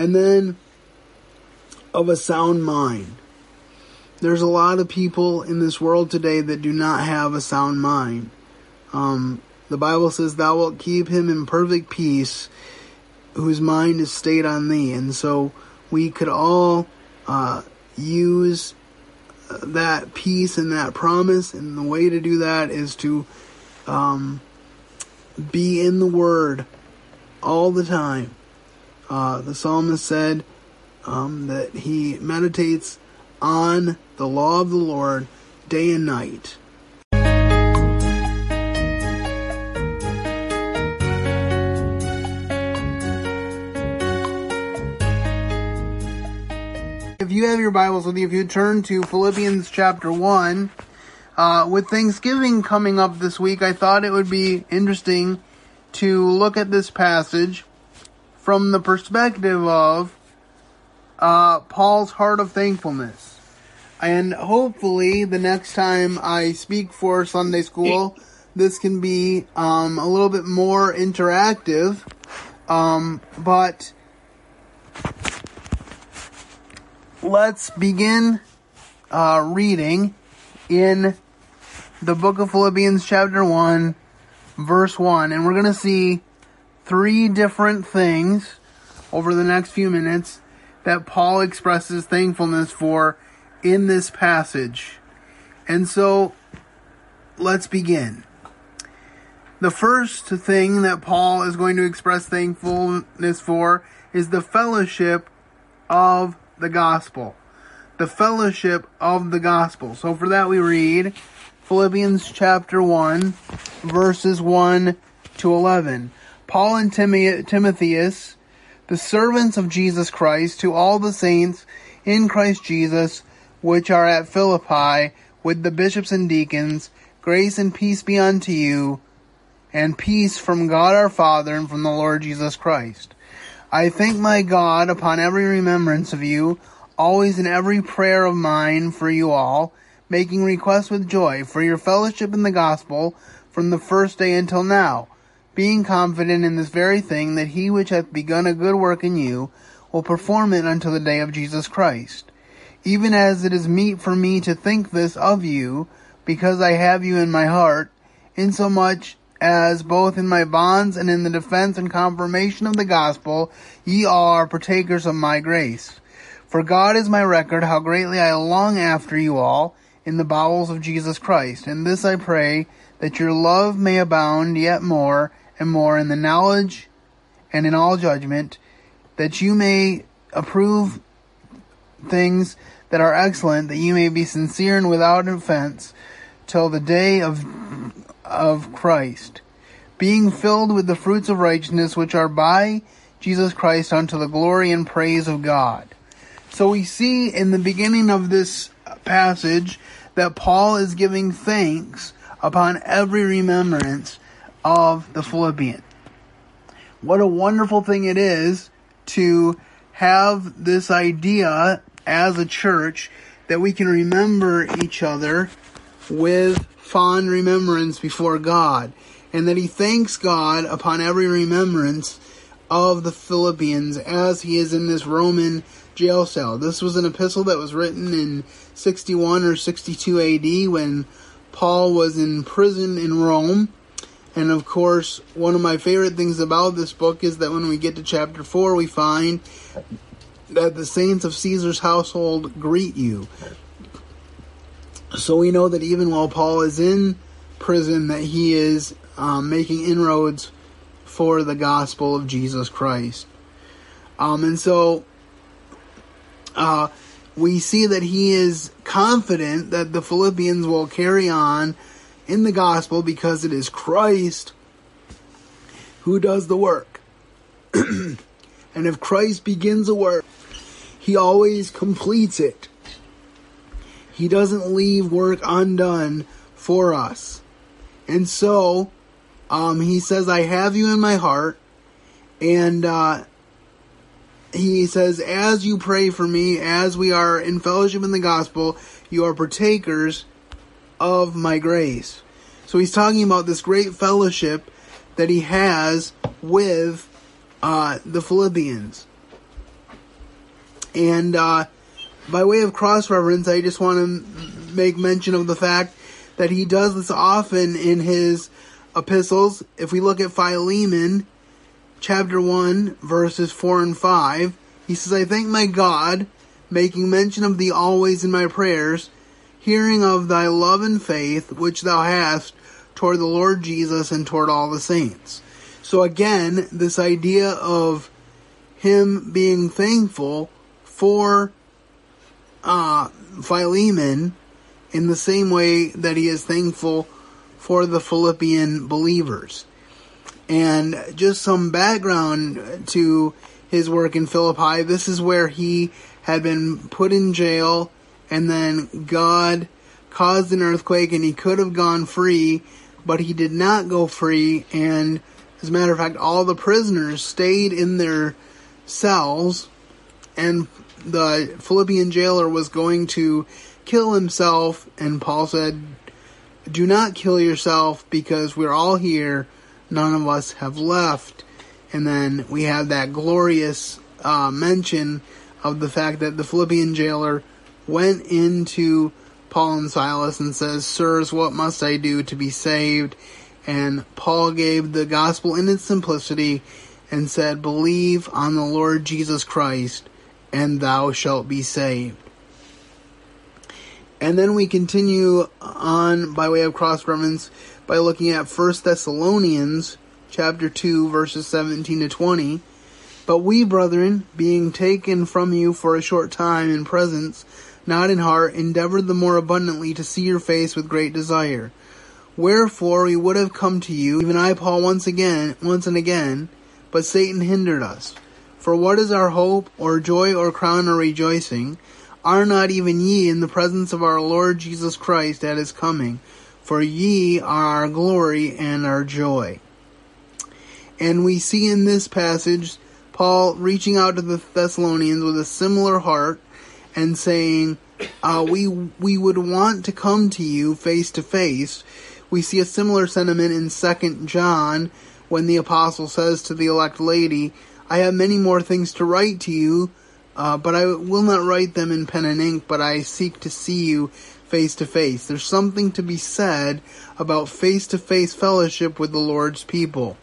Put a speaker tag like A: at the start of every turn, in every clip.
A: And then of a sound mind. There's a lot of people in this world today that do not have a sound mind. Um, the Bible says, Thou wilt keep him in perfect peace whose mind is stayed on thee. And so we could all uh, use that peace and that promise. And the way to do that is to um, be in the Word all the time. Uh, the psalmist said um, that he meditates on the law of the Lord day and night. If you have your Bibles with you, if you turn to Philippians chapter 1, uh, with Thanksgiving coming up this week, I thought it would be interesting to look at this passage from the perspective of uh, Paul's heart of thankfulness. And hopefully, the next time I speak for Sunday school, this can be um, a little bit more interactive. Um, but let's begin uh, reading in the book of Philippians, chapter 1, verse 1. And we're going to see three different things over the next few minutes that Paul expresses thankfulness for in this passage. And so let's begin. The first thing that Paul is going to express thankfulness for is the fellowship of the gospel. The fellowship of the gospel. So for that we read Philippians chapter 1, verses 1 to 11. Paul and Timotheus, the servants of Jesus Christ, to all the saints in Christ Jesus, which are at Philippi, with the bishops and deacons, grace and peace be unto you, and peace from God our Father and from the Lord Jesus Christ. I thank my God upon every remembrance of you, always in every prayer of mine for you all, making request with joy for your fellowship in the gospel from the first day until now, being confident in this very thing that he which hath begun a good work in you will perform it until the day of Jesus Christ. Even as it is meet for me to think this of you, because I have you in my heart, insomuch as both in my bonds and in the defense and confirmation of the gospel ye are partakers of my grace. For God is my record how greatly I long after you all in the bowels of Jesus Christ. And this I pray, that your love may abound yet more and more in the knowledge and in all judgment, that you may approve things that are excellent, that you may be sincere and without offense, till the day of of Christ, being filled with the fruits of righteousness which are by Jesus Christ unto the glory and praise of God. So we see in the beginning of this passage that Paul is giving thanks upon every remembrance of the Philippian. What a wonderful thing it is to have this idea as a church that we can remember each other with fond remembrance before God, and that he thanks God upon every remembrance of the Philippians as he is in this Roman jail cell. This was an epistle that was written in 61 or 62 AD when Paul was in prison in Rome. And of course, one of my favorite things about this book is that when we get to chapter 4, we find that the saints of Caesar's household greet you. So we know that even while Paul is in prison, that he is um, making inroads for the gospel of Jesus Christ. Um, and so uh, we see that he is confident that the Philippians will carry on in the gospel because it is Christ who does the work. and if Christ begins a work, he always completes it. He doesn't leave work undone for us. And so, um, he says, I have you in my heart. And, uh, he says, as you pray for me, as we are in fellowship in the gospel, you are partakers of my grace. So he's talking about this great fellowship that he has with uh, the Philippians. And uh, by way of cross reference, I just want to make mention of the fact that he does this often in his epistles. If we look at Philemon, chapter 1, verses 4 and 5, he says, I thank my God, making mention of thee always in my prayers, hearing of thy love and faith which thou hast toward the Lord Jesus and toward all the saints. So again, this idea of him being thankful for uh, Philemon in the same way that he is thankful for the Philippian believers. And just some background to his work in Philippi. This is where he had been put in jail, and then God caused an earthquake, and he could have gone free, but he did not go free. And as a matter of fact, all the prisoners stayed in their cells, and the Philippian jailer was going to kill himself, and Paul said, Do not kill yourself because we're all here. None of us have left. And then we have that glorious uh, mention of the fact that the Philippian jailer went into Paul and Silas and says, Sirs, what must I do to be saved? And Paul gave the gospel in its simplicity and said, Believe on the Lord Jesus Christ, and thou shalt be saved. And then we continue on by way of cross reference by looking at 1 Thessalonians chapter 2 verses 17 to 20. But we, brethren, being taken from you for a short time in presence, not in heart, endeavored the more abundantly to see your face with great desire. Wherefore we would have come to you, even I, Paul, once again, once and again, but Satan hindered us. For what is our hope, or joy, or crown, or rejoicing? Are not even ye in the presence of our Lord Jesus Christ at his coming? For ye are our glory and our joy. And we see in this passage Paul reaching out to the Thessalonians with a similar heart and saying, uh, we we would want to come to you face to face. We see a similar sentiment in Second John when the apostle says to the elect lady, I have many more things to write to you, uh, but I will not write them in pen and ink, but I seek to see you face to face. There's something to be said about face to face fellowship with the Lord's people.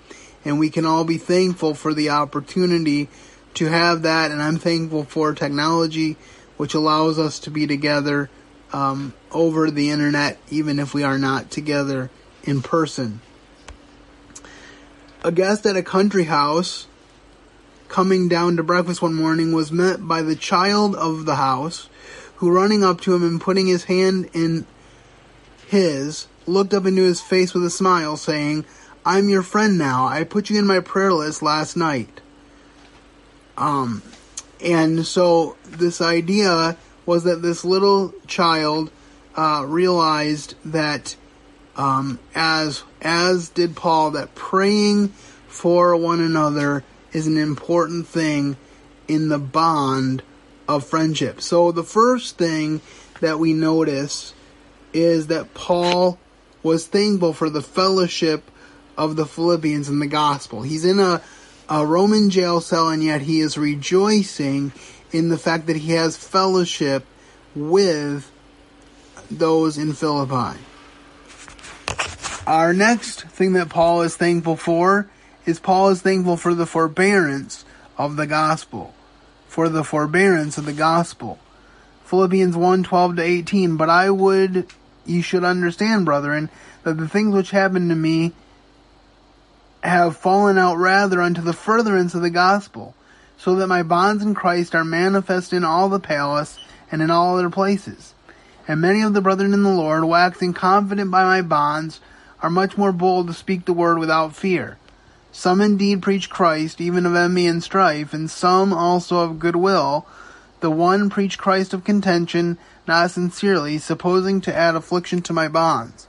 A: And we can all be thankful for the opportunity to have that, and I'm thankful for technology which allows us to be together um, over the internet, even if we are not together in person a guest at a country house coming down to breakfast one morning was met by the child of the house, who running up to him and putting his hand in his, looked up into his face with a smile, saying, I'm your friend now. I put you in my prayer list last night. Um, and so this idea was that this little child uh, realized that um, as as did Paul, that praying for one another is an important thing in the bond of friendship. So the first thing that we notice is that Paul was thankful for the fellowship of the Philippians in the gospel. He's in a, a Roman jail cell and yet he is rejoicing in the fact that he has fellowship with those in Philippi. Our next thing that Paul is thankful for is Paul is thankful for the forbearance of the gospel. For the forbearance of the gospel. Philippians 1 12 to 18. But I would you should understand, brethren, that the things which happened to me have fallen out rather unto the furtherance of the gospel, so that my bonds in Christ are manifest in all the palace and in all other places. And many of the brethren in the Lord, waxing confident by my bonds, are much more bold to speak the word without fear. Some indeed preach Christ, even of envy and strife, and some also of goodwill. The one preach Christ of contention, not sincerely, supposing to add affliction to my bonds,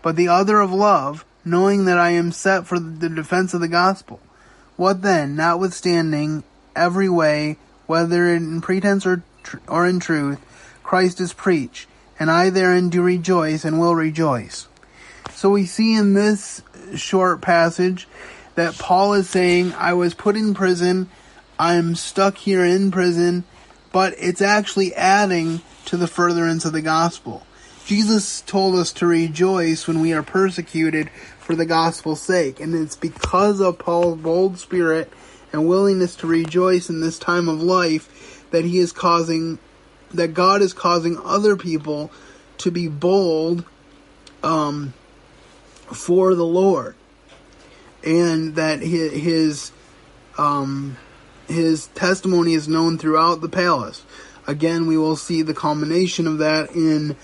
A: but the other of love, knowing that I am set for the defense of the gospel. What then, notwithstanding every way, whether in pretense or, tr- or in truth, Christ is preached, and I therein do rejoice and will rejoice. So we see in this short passage that Paul is saying, I was put in prison, I'm stuck here in prison, but it's actually adding to the furtherance of the gospel. Jesus told us to rejoice when we are persecuted for the gospel's sake, and it's because of Paul's bold spirit and willingness to rejoice in this time of life that he is causing, that God is causing other people to be bold um, for the Lord, and that his, um, his testimony is known throughout the palace. Again, we will see the culmination of that in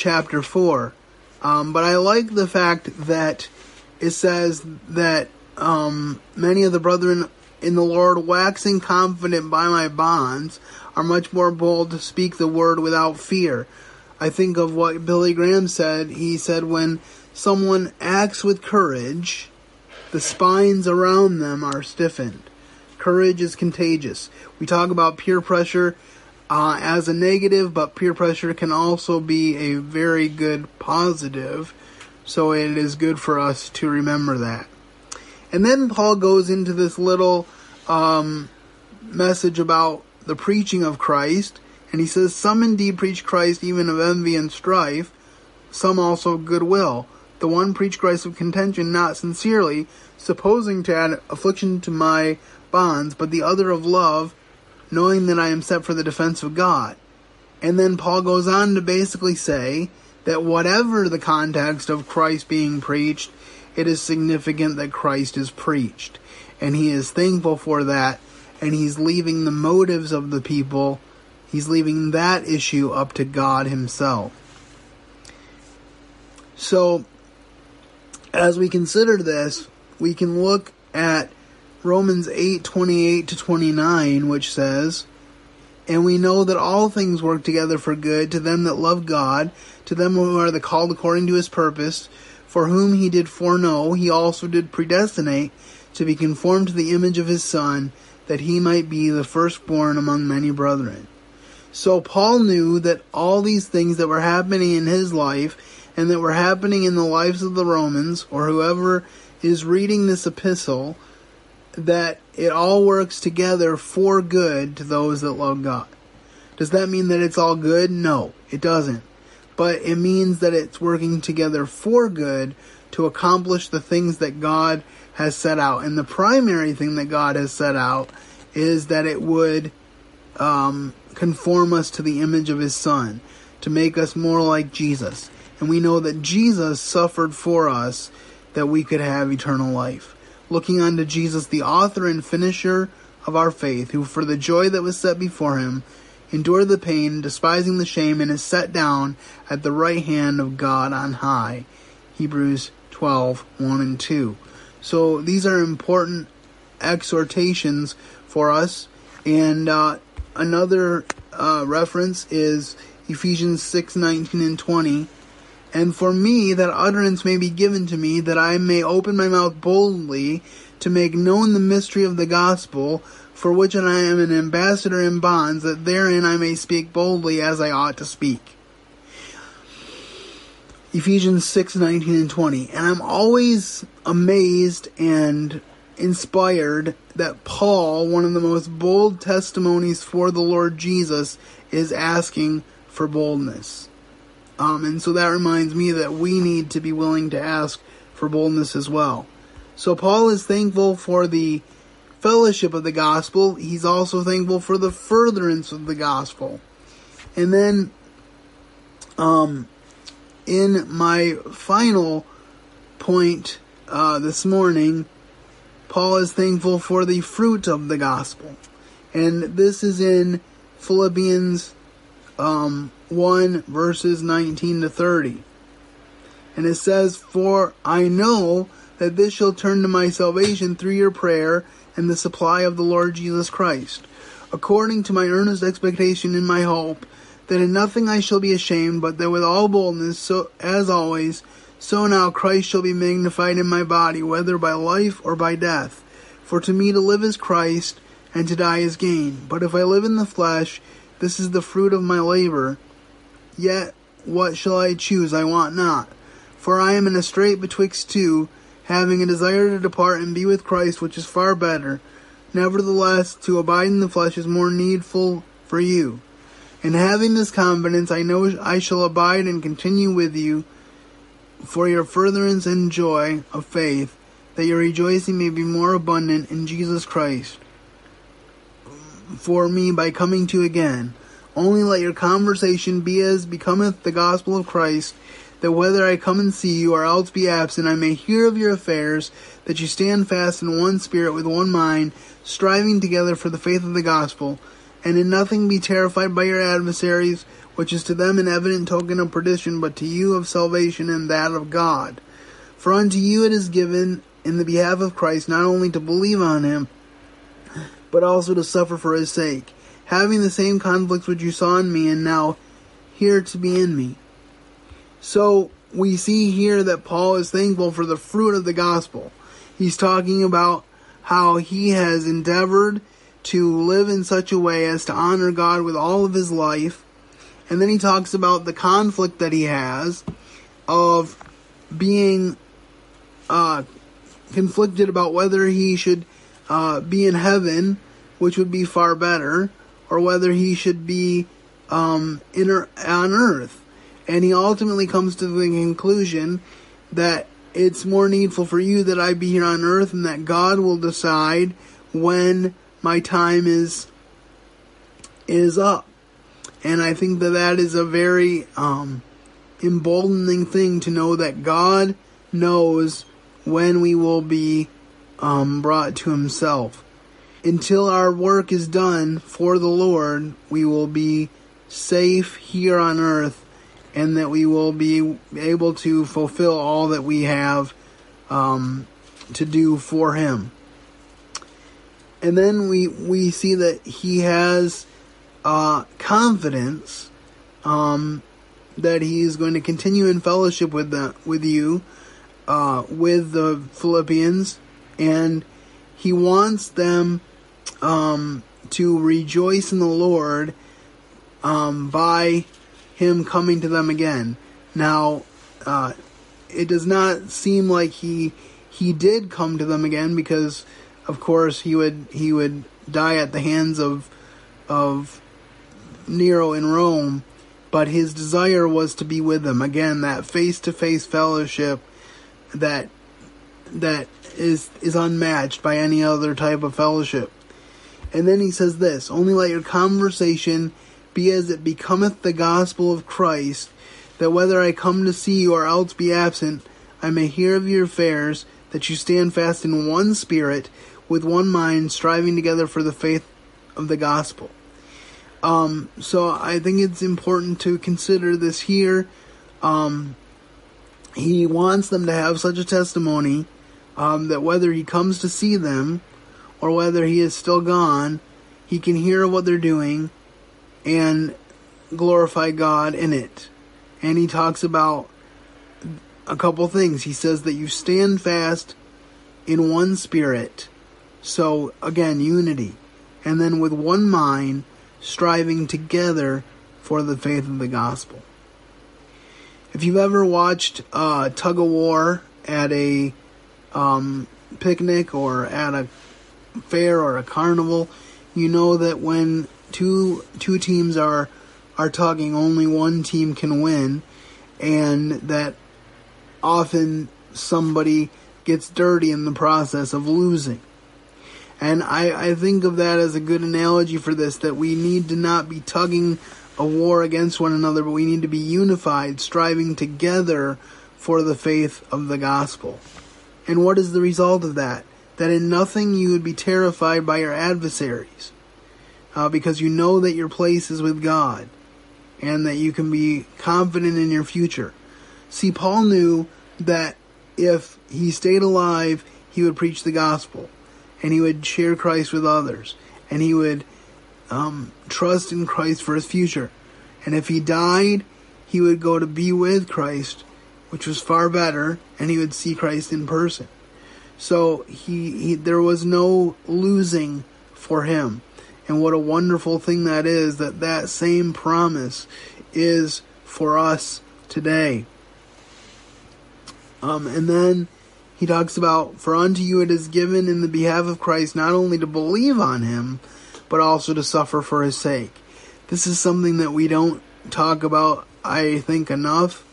A: chapter 4. Um, but I like the fact that it says that um, many of the brethren in the Lord, waxing confident by my bonds, are much more bold to speak the word without fear. I think of what Billy Graham said. He said, when someone acts with courage, the spines around them are stiffened. Courage is contagious. We talk about peer pressure uh, as a negative, but peer pressure can also be a very good positive. So it is good for us to remember that. And then Paul goes into this little um, message about the preaching of Christ. And he says, Some indeed preach Christ even of envy and strife, some also of goodwill. The one preach Christ of contention, not sincerely, supposing to add affliction to my bonds, but the other of love, knowing that I am set for the defense of God. And then Paul goes on to basically say that whatever the context of Christ being preached, it is significant that Christ is preached. And he is thankful for that, and he's leaving the motives of the people, he's leaving that issue up to God himself. So, as we consider this, we can look at Romans 8 28 to 29, which says, And we know that all things work together for good to them that love God, to them who are the called according to his purpose, for whom he did foreknow, he also did predestinate to be conformed to the image of his Son, that he might be the firstborn among many brethren. So Paul knew that all these things that were happening in his life and that were happening in the lives of the Romans, or whoever is reading this epistle, that it all works together for good to those that love God. Does that mean that it's all good? No, it doesn't. But it means that it's working together for good to accomplish the things that God has set out. And the primary thing that God has set out is that it would um, conform us to the image of His Son, to make us more like Jesus. And we know that Jesus suffered for us that we could have eternal life looking unto Jesus, the author and finisher of our faith, who for the joy that was set before him endured the pain, despising the shame, and is set down at the right hand of God on high. Hebrews 12 1 and 2. So these are important exhortations for us. And uh, another uh, reference is Ephesians 6 19 and 20 and for me that utterance may be given to me, that I may open my mouth boldly to make known the mystery of the gospel, for which I am an ambassador in bonds, that therein I may speak boldly as I ought to speak. Ephesians 6 19 and 20. And I'm always amazed and inspired that Paul, one of the most bold testimonies for the Lord Jesus, is asking for boldness. Um, and so that reminds me that we need to be willing to ask for boldness as well. So Paul is thankful for the fellowship of the gospel. He's also thankful for the furtherance of the gospel. And then, um, in my final point uh, this morning, Paul is thankful for the fruit of the gospel. And this is in Philippians um, 1 verses 19 to 30. And it says, For I know that this shall turn to my salvation through your prayer and the supply of the Lord Jesus Christ, according to my earnest expectation and my hope, that in nothing I shall be ashamed, but that with all boldness, so as always, so now Christ shall be magnified in my body, whether by life or by death. For to me to live is Christ, and to die is gain. But if I live in the flesh, this is the fruit of my labor. Yet what shall I choose? I want not. For I am in a strait betwixt two, having a desire to depart and be with Christ, which is far better. Nevertheless, to abide in the flesh is more needful for you. And having this confidence, I know I shall abide and continue with you for your furtherance and joy of faith, that your rejoicing may be more abundant in Jesus Christ for me by coming to again. Only let your conversation be as becometh the gospel of Christ, that whether I come and see you or else be absent, I may hear of your affairs, that you stand fast in one spirit with one mind, striving together for the faith of the gospel, and in nothing be terrified by your adversaries, which is to them an evident token of perdition, but to you of salvation and that of God. For unto you it is given in the behalf of Christ not only to believe on him, but also to suffer for his sake, having the same conflicts which you saw in me and now here to be in me. So we see here that Paul is thankful for the fruit of the gospel. He's talking about how he has endeavored to live in such a way as to honor God with all of his life. And then he talks about the conflict that he has of being uh, conflicted about whether he should uh, be in heaven, which would be far better, or whether he should be um, in, on earth. And he ultimately comes to the conclusion that it's more needful for you that I be here on earth and that God will decide when my time is is up. And I think that that is a very um, emboldening thing to know that God knows when we will be um, brought to Himself. Until our work is done for the Lord, we will be safe here on earth and that we will be able to fulfill all that we have um, to do for Him. And then we, we see that He has uh, confidence um, that He is going to continue in fellowship with the, with you, uh, with the Philippians, and he wants them um, to rejoice in the Lord um, by him coming to them again. Now, uh, it does not seem like he he did come to them again because, of course, he would he would die at the hands of of Nero in Rome. But his desire was to be with them again. That face to face fellowship that that is is unmatched by any other type of fellowship. And then he says this, only let your conversation be as it becometh the gospel of Christ, that whether I come to see you or else be absent, I may hear of your affairs, that you stand fast in one spirit, with one mind, striving together for the faith of the gospel. Um, so I think it's important to consider this here. Um, he wants them to have such a testimony um, that whether he comes to see them or whether he is still gone, he can hear what they're doing and glorify God in it. And he talks about a couple things. He says that you stand fast in one spirit. So, again, unity. And then with one mind, striving together for the faith of the gospel. If you've ever watched uh, tug of war at a um, picnic or at a fair or a carnival, you know that when two two teams are are tugging, only one team can win, and that often somebody gets dirty in the process of losing. And I, I think of that as a good analogy for this that we need to not be tugging a war against one another, but we need to be unified, striving together for the faith of the gospel. And what is the result of that? That in nothing you would be terrified by your adversaries, uh, because you know that your place is with God, and that you can be confident in your future. See, Paul knew that if he stayed alive, he would preach the gospel, and he would share Christ with others, and he would um, trust in Christ for his future. And if he died, he would go to be with Christ which was far better, and he would see Christ in person. So he, he there was no losing for him. And what a wonderful thing that is that that same promise is for us today. Um, and then he talks about, For unto you it is given in the behalf of Christ not only to believe on him, but also to suffer for his sake. This is something that we don't talk about, I think, enough.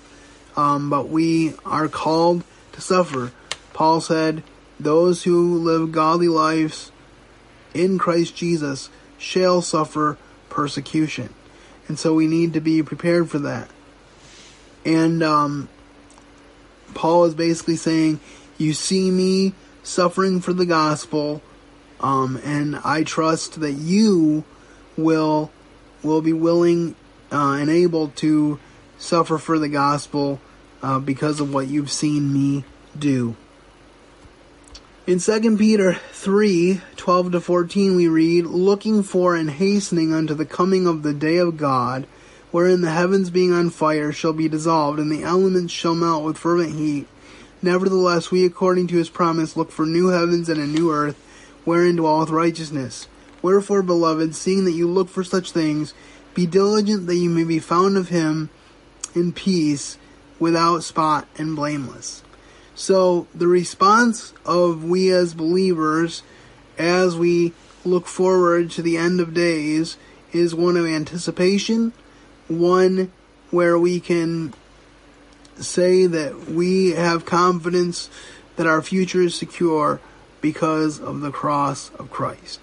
A: Um, but we are called to suffer. Paul said, Those who live godly lives in Christ Jesus shall suffer persecution. And so we need to be prepared for that. And um, Paul is basically saying, You see me suffering for the gospel, um, and I trust that you will will be willing uh, and able to suffer for the gospel uh, because of what you've seen me do. In 2 Peter 3 12 to 14, we read, Looking for and hastening unto the coming of the day of God, wherein the heavens being on fire shall be dissolved, and the elements shall melt with fervent heat. Nevertheless, we, according to his promise, look for new heavens and a new earth, wherein dwelleth righteousness. Wherefore, beloved, seeing that you look for such things, be diligent that you may be found of him in peace, without spot and blameless. So, the response of we as believers, as we look forward to the end of days, is one of anticipation, one where we can say that we have confidence that our future is secure because of the cross of Christ.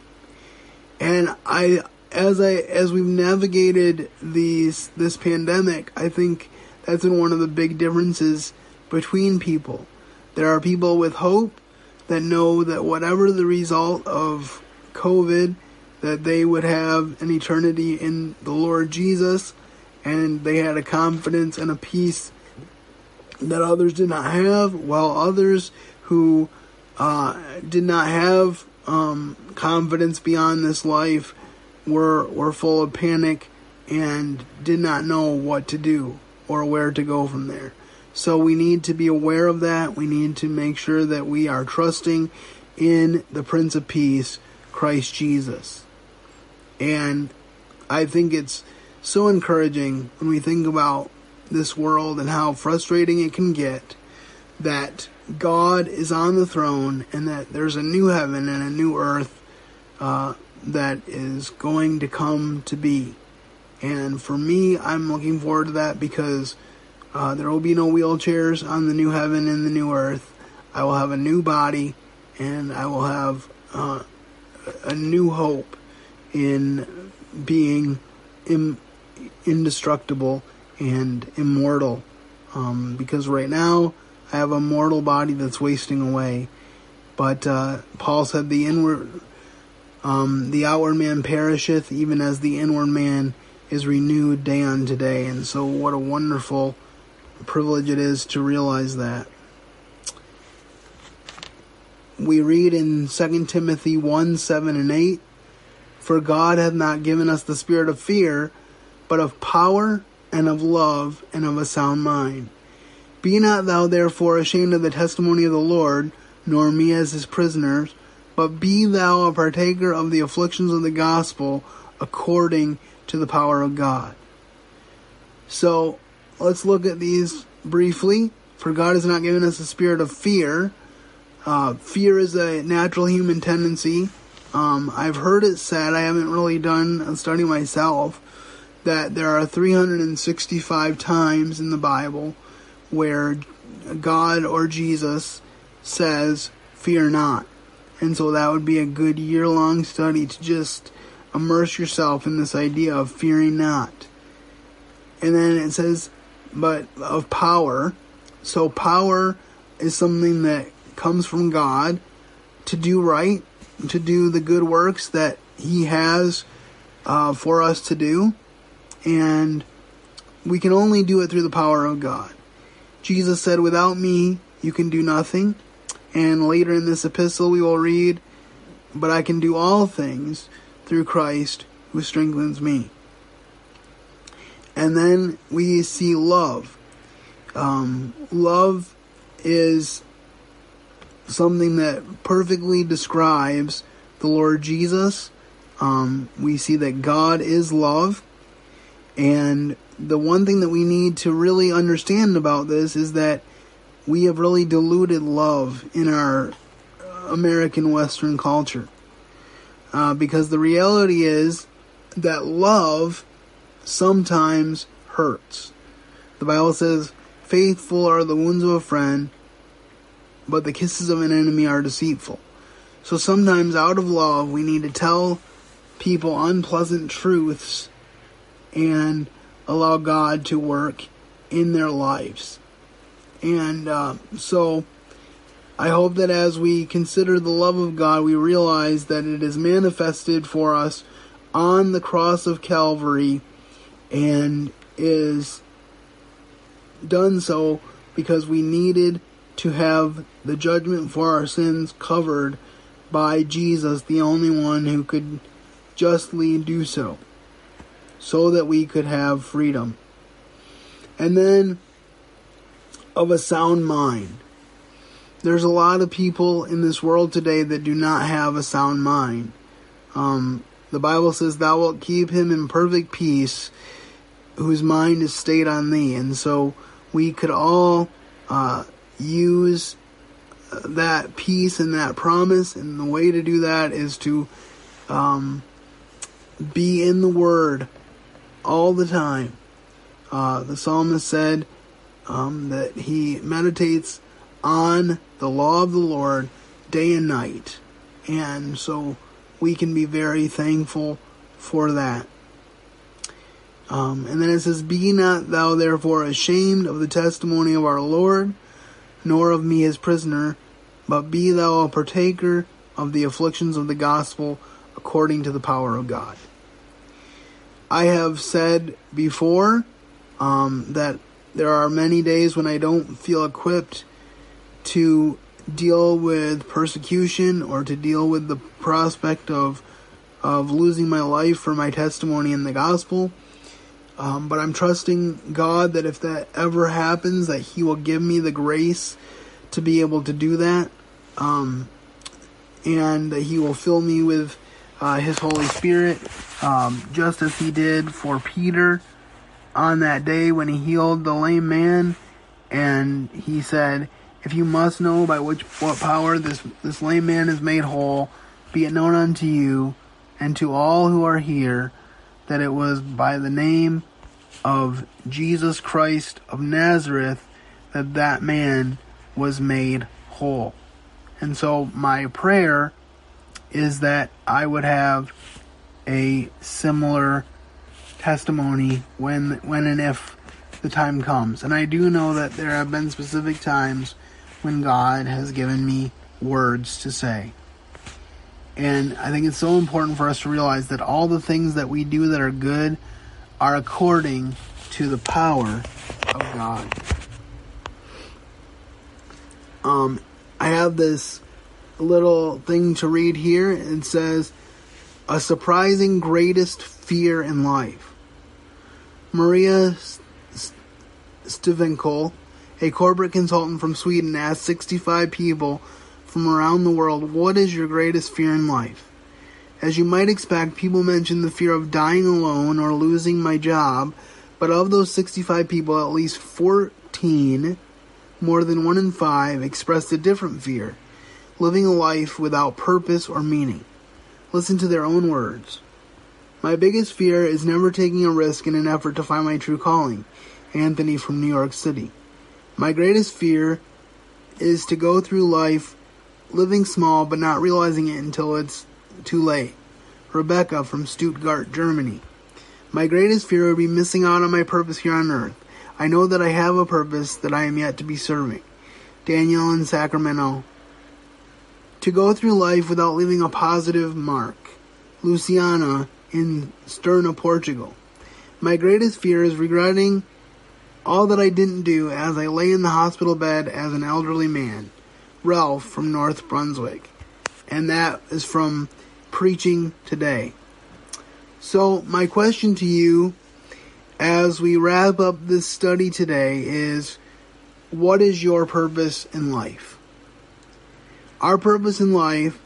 A: And I as I as we've navigated these this pandemic, I think that's been one of the big differences between people. There are people with hope that know that whatever the result of COVID, that they would have an eternity in the Lord Jesus, and they had a confidence and a peace that others did not have, while others who uh, did not have um, confidence beyond this life were were full of panic and did not know what to do or where to go from there. So we need to be aware of that. We need to make sure that we are trusting in the Prince of Peace, Christ Jesus. And I think it's so encouraging when we think about this world and how frustrating it can get that God is on the throne and that there's a new heaven and a new earth uh, that is going to come to be. And for me, I'm looking forward to that because uh, there will be no wheelchairs on the new heaven and the new earth. I will have a new body, and I will have uh, a new hope in being Im- indestructible and immortal. Um, because right now, I have a mortal body that's wasting away. But uh, Paul said, "The inward, um, the outward man perisheth, even as the inward man is renewed day on day." And so, what a wonderful privilege it is to realize that. We read in 2 Timothy 1 7 and 8 For God hath not given us the spirit of fear, but of power and of love and of a sound mind. Be not thou therefore ashamed of the testimony of the Lord, nor me as his prisoner, but be thou a partaker of the afflictions of the gospel according to the power of God. So, let's look at these briefly. For God has not given us a spirit of fear. Uh, fear is a natural human tendency. Um, I've heard it said, I haven't really done a study myself, that there are 365 times in the Bible where God or Jesus says, Fear not. And so that would be a good year long study to just immerse yourself in this idea of fearing not. And then it says, but of power. So power is something that comes from God to do right, to do the good works that He has uh, for us to do, and we can only do it through the power of God. Jesus said, "Without me, you can do nothing." And later in this epistle, we will read, "But I can do all things through Christ who strengthens me." And then we see love. Um, love is something that perfectly describes the Lord Jesus. Um, we see that God is love. And the one thing that we need to really understand about this is that we have really diluted love in our American Western culture. Uh, because the reality is that love sometimes hurts. The Bible says, Faithful are the wounds of a friend, but the kisses of an enemy are deceitful. So sometimes, out of love, we need to tell people unpleasant truths and allow God to work in their lives. And uh, so, I hope that as we consider the love of God, we realize that it is manifested for us on the cross of Calvary and is done so because we needed to have the judgment for our sins covered by Jesus, the only one who could justly do so, so that we could have freedom. And then of a sound mind. There's a lot of people in this world today that do not have a sound mind. Um, the Bible says, Thou wilt keep him in perfect peace whose mind is stayed on thee. And so we could all uh, use that peace and that promise. And the way to do that is to um, be in the Word all the time. Uh, the psalmist said um, that he meditates on the law of the Lord day and night. And so we can be very thankful for that. Um, and then it says, Be not thou therefore ashamed of the testimony of our Lord, nor of me his prisoner, but be thou a partaker of the afflictions of the gospel according to the power of God. I have said before um, that there are many days when I don't feel equipped to deal with persecution or to deal with the prospect of of losing my life for my testimony in the gospel. Um, but I'm trusting God that if that ever happens, that He will give me the grace to be able to do that, um, and that He will fill me with uh, His Holy Spirit, um, just as He did for Peter on that day when He healed the lame man, and He said, "If you must know by which what power this this lame man is made whole, be it known unto you and to all who are here." That it was by the name of Jesus Christ of Nazareth that that man was made whole. And so my prayer is that I would have a similar testimony when when and if the time comes. And I do know that there have been specific times when God has given me words to say. And I think it's so important for us to realize that all the things that we do that are good are according to the power of God. Um, I have this little thing to read here. It says, A surprising greatest fear in life. Maria Stivenkel, a corporate consultant from Sweden, asked 65 people from around the world, what is your greatest fear in life? As you might expect, people mentioned the fear of dying alone or losing my job, but of those 65 people, at least 14, more than one in five, expressed a different fear living a life without purpose or meaning. Listen to their own words. My biggest fear is never taking a risk in an effort to find my true calling. Anthony from New York City. My greatest fear is to go through life living small but not realizing it until it's too late. Rebecca from Stuttgart, Germany. My greatest fear would be missing out on my purpose here on earth. I know that I have a purpose that I am yet to be serving. Daniel in Sacramento. To go through life without leaving a positive mark. Luciana in Sintra, Portugal. My greatest fear is regretting all that I didn't do as I lay in the hospital bed as an elderly man. Ralph from North Brunswick. And that is from Preaching Today. So, my question to you as we wrap up this study today is what is your purpose in life? Our purpose in life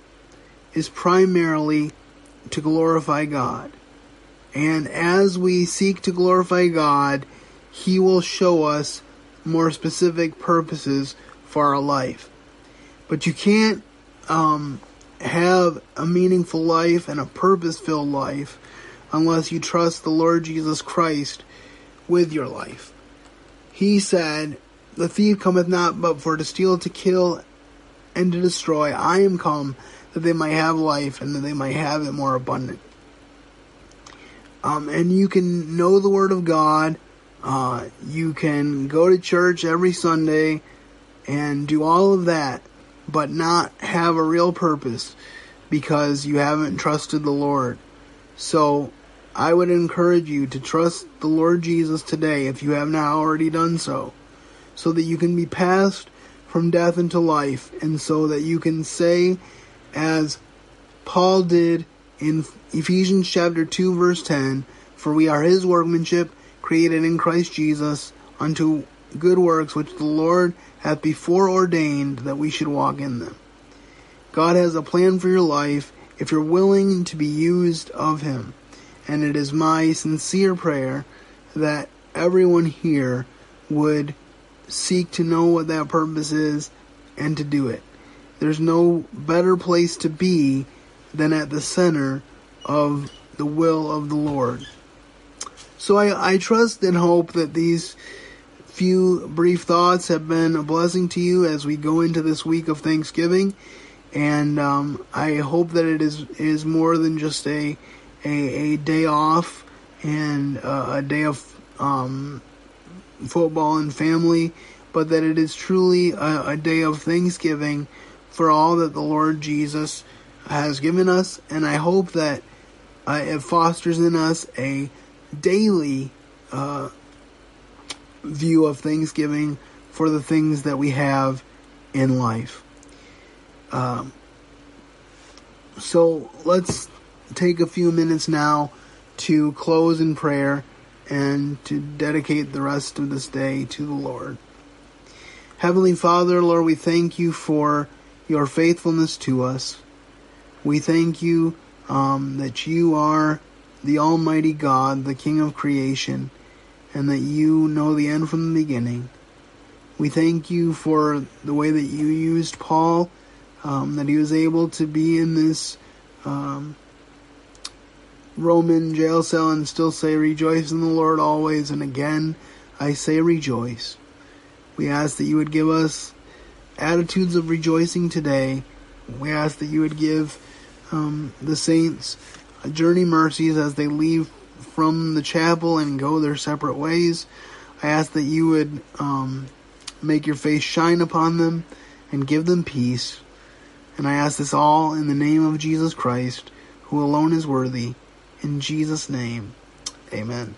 A: is primarily to glorify God. And as we seek to glorify God, He will show us more specific purposes for our life. But you can't um, have a meaningful life and a purpose filled life unless you trust the Lord Jesus Christ with your life. He said, The thief cometh not but for to steal, to kill, and to destroy. I am come that they might have life and that they might have it more abundant. Um, and you can know the Word of God. Uh, you can go to church every Sunday and do all of that, but not have a real purpose because you haven't trusted the Lord. So I would encourage you to trust the Lord Jesus today if you have not already done so, so that you can be passed from death into life, and so that you can say, as Paul did in Ephesians chapter 2 verse 10, for we are his workmanship, created in Christ Jesus, unto good works which the Lord hath before ordained that we should walk in them. God has a plan for your life if you're willing to be used of him. And it is my sincere prayer that everyone here would seek to know what that purpose is and to do it. There's no better place to be than at the center of the will of the Lord. So I, I trust and hope that these few brief thoughts have been a blessing to you as we go into this week of Thanksgiving. And um, I hope that it is is more than just a a, a day off and uh, a day of um, football and family, but that it is truly a, a day of thanksgiving for all that the Lord Jesus has given us. And I hope that uh, it fosters in us a daily uh, view of Thanksgiving for the things that we have in life. Um, so let's take a few minutes now to close in prayer and to dedicate the rest of this day to the Lord. Heavenly Father, Lord, we thank you for your faithfulness to us. We thank you um, that you are the Almighty God, the King of creation, and that you know the end from the beginning. We thank you for the way that you used Paul, um, that he was able to be in this um, Roman jail cell and still say, Rejoice in the Lord always. And again, I say, Rejoice. We ask that you would give us attitudes of rejoicing today. We ask that you would give um, the saints journey mercies as they leave from the chapel and go their separate ways. I ask that you would um, make your face shine upon them and give them peace. And I ask this all in the name of Jesus Christ, who alone is worthy. In Jesus' name, amen.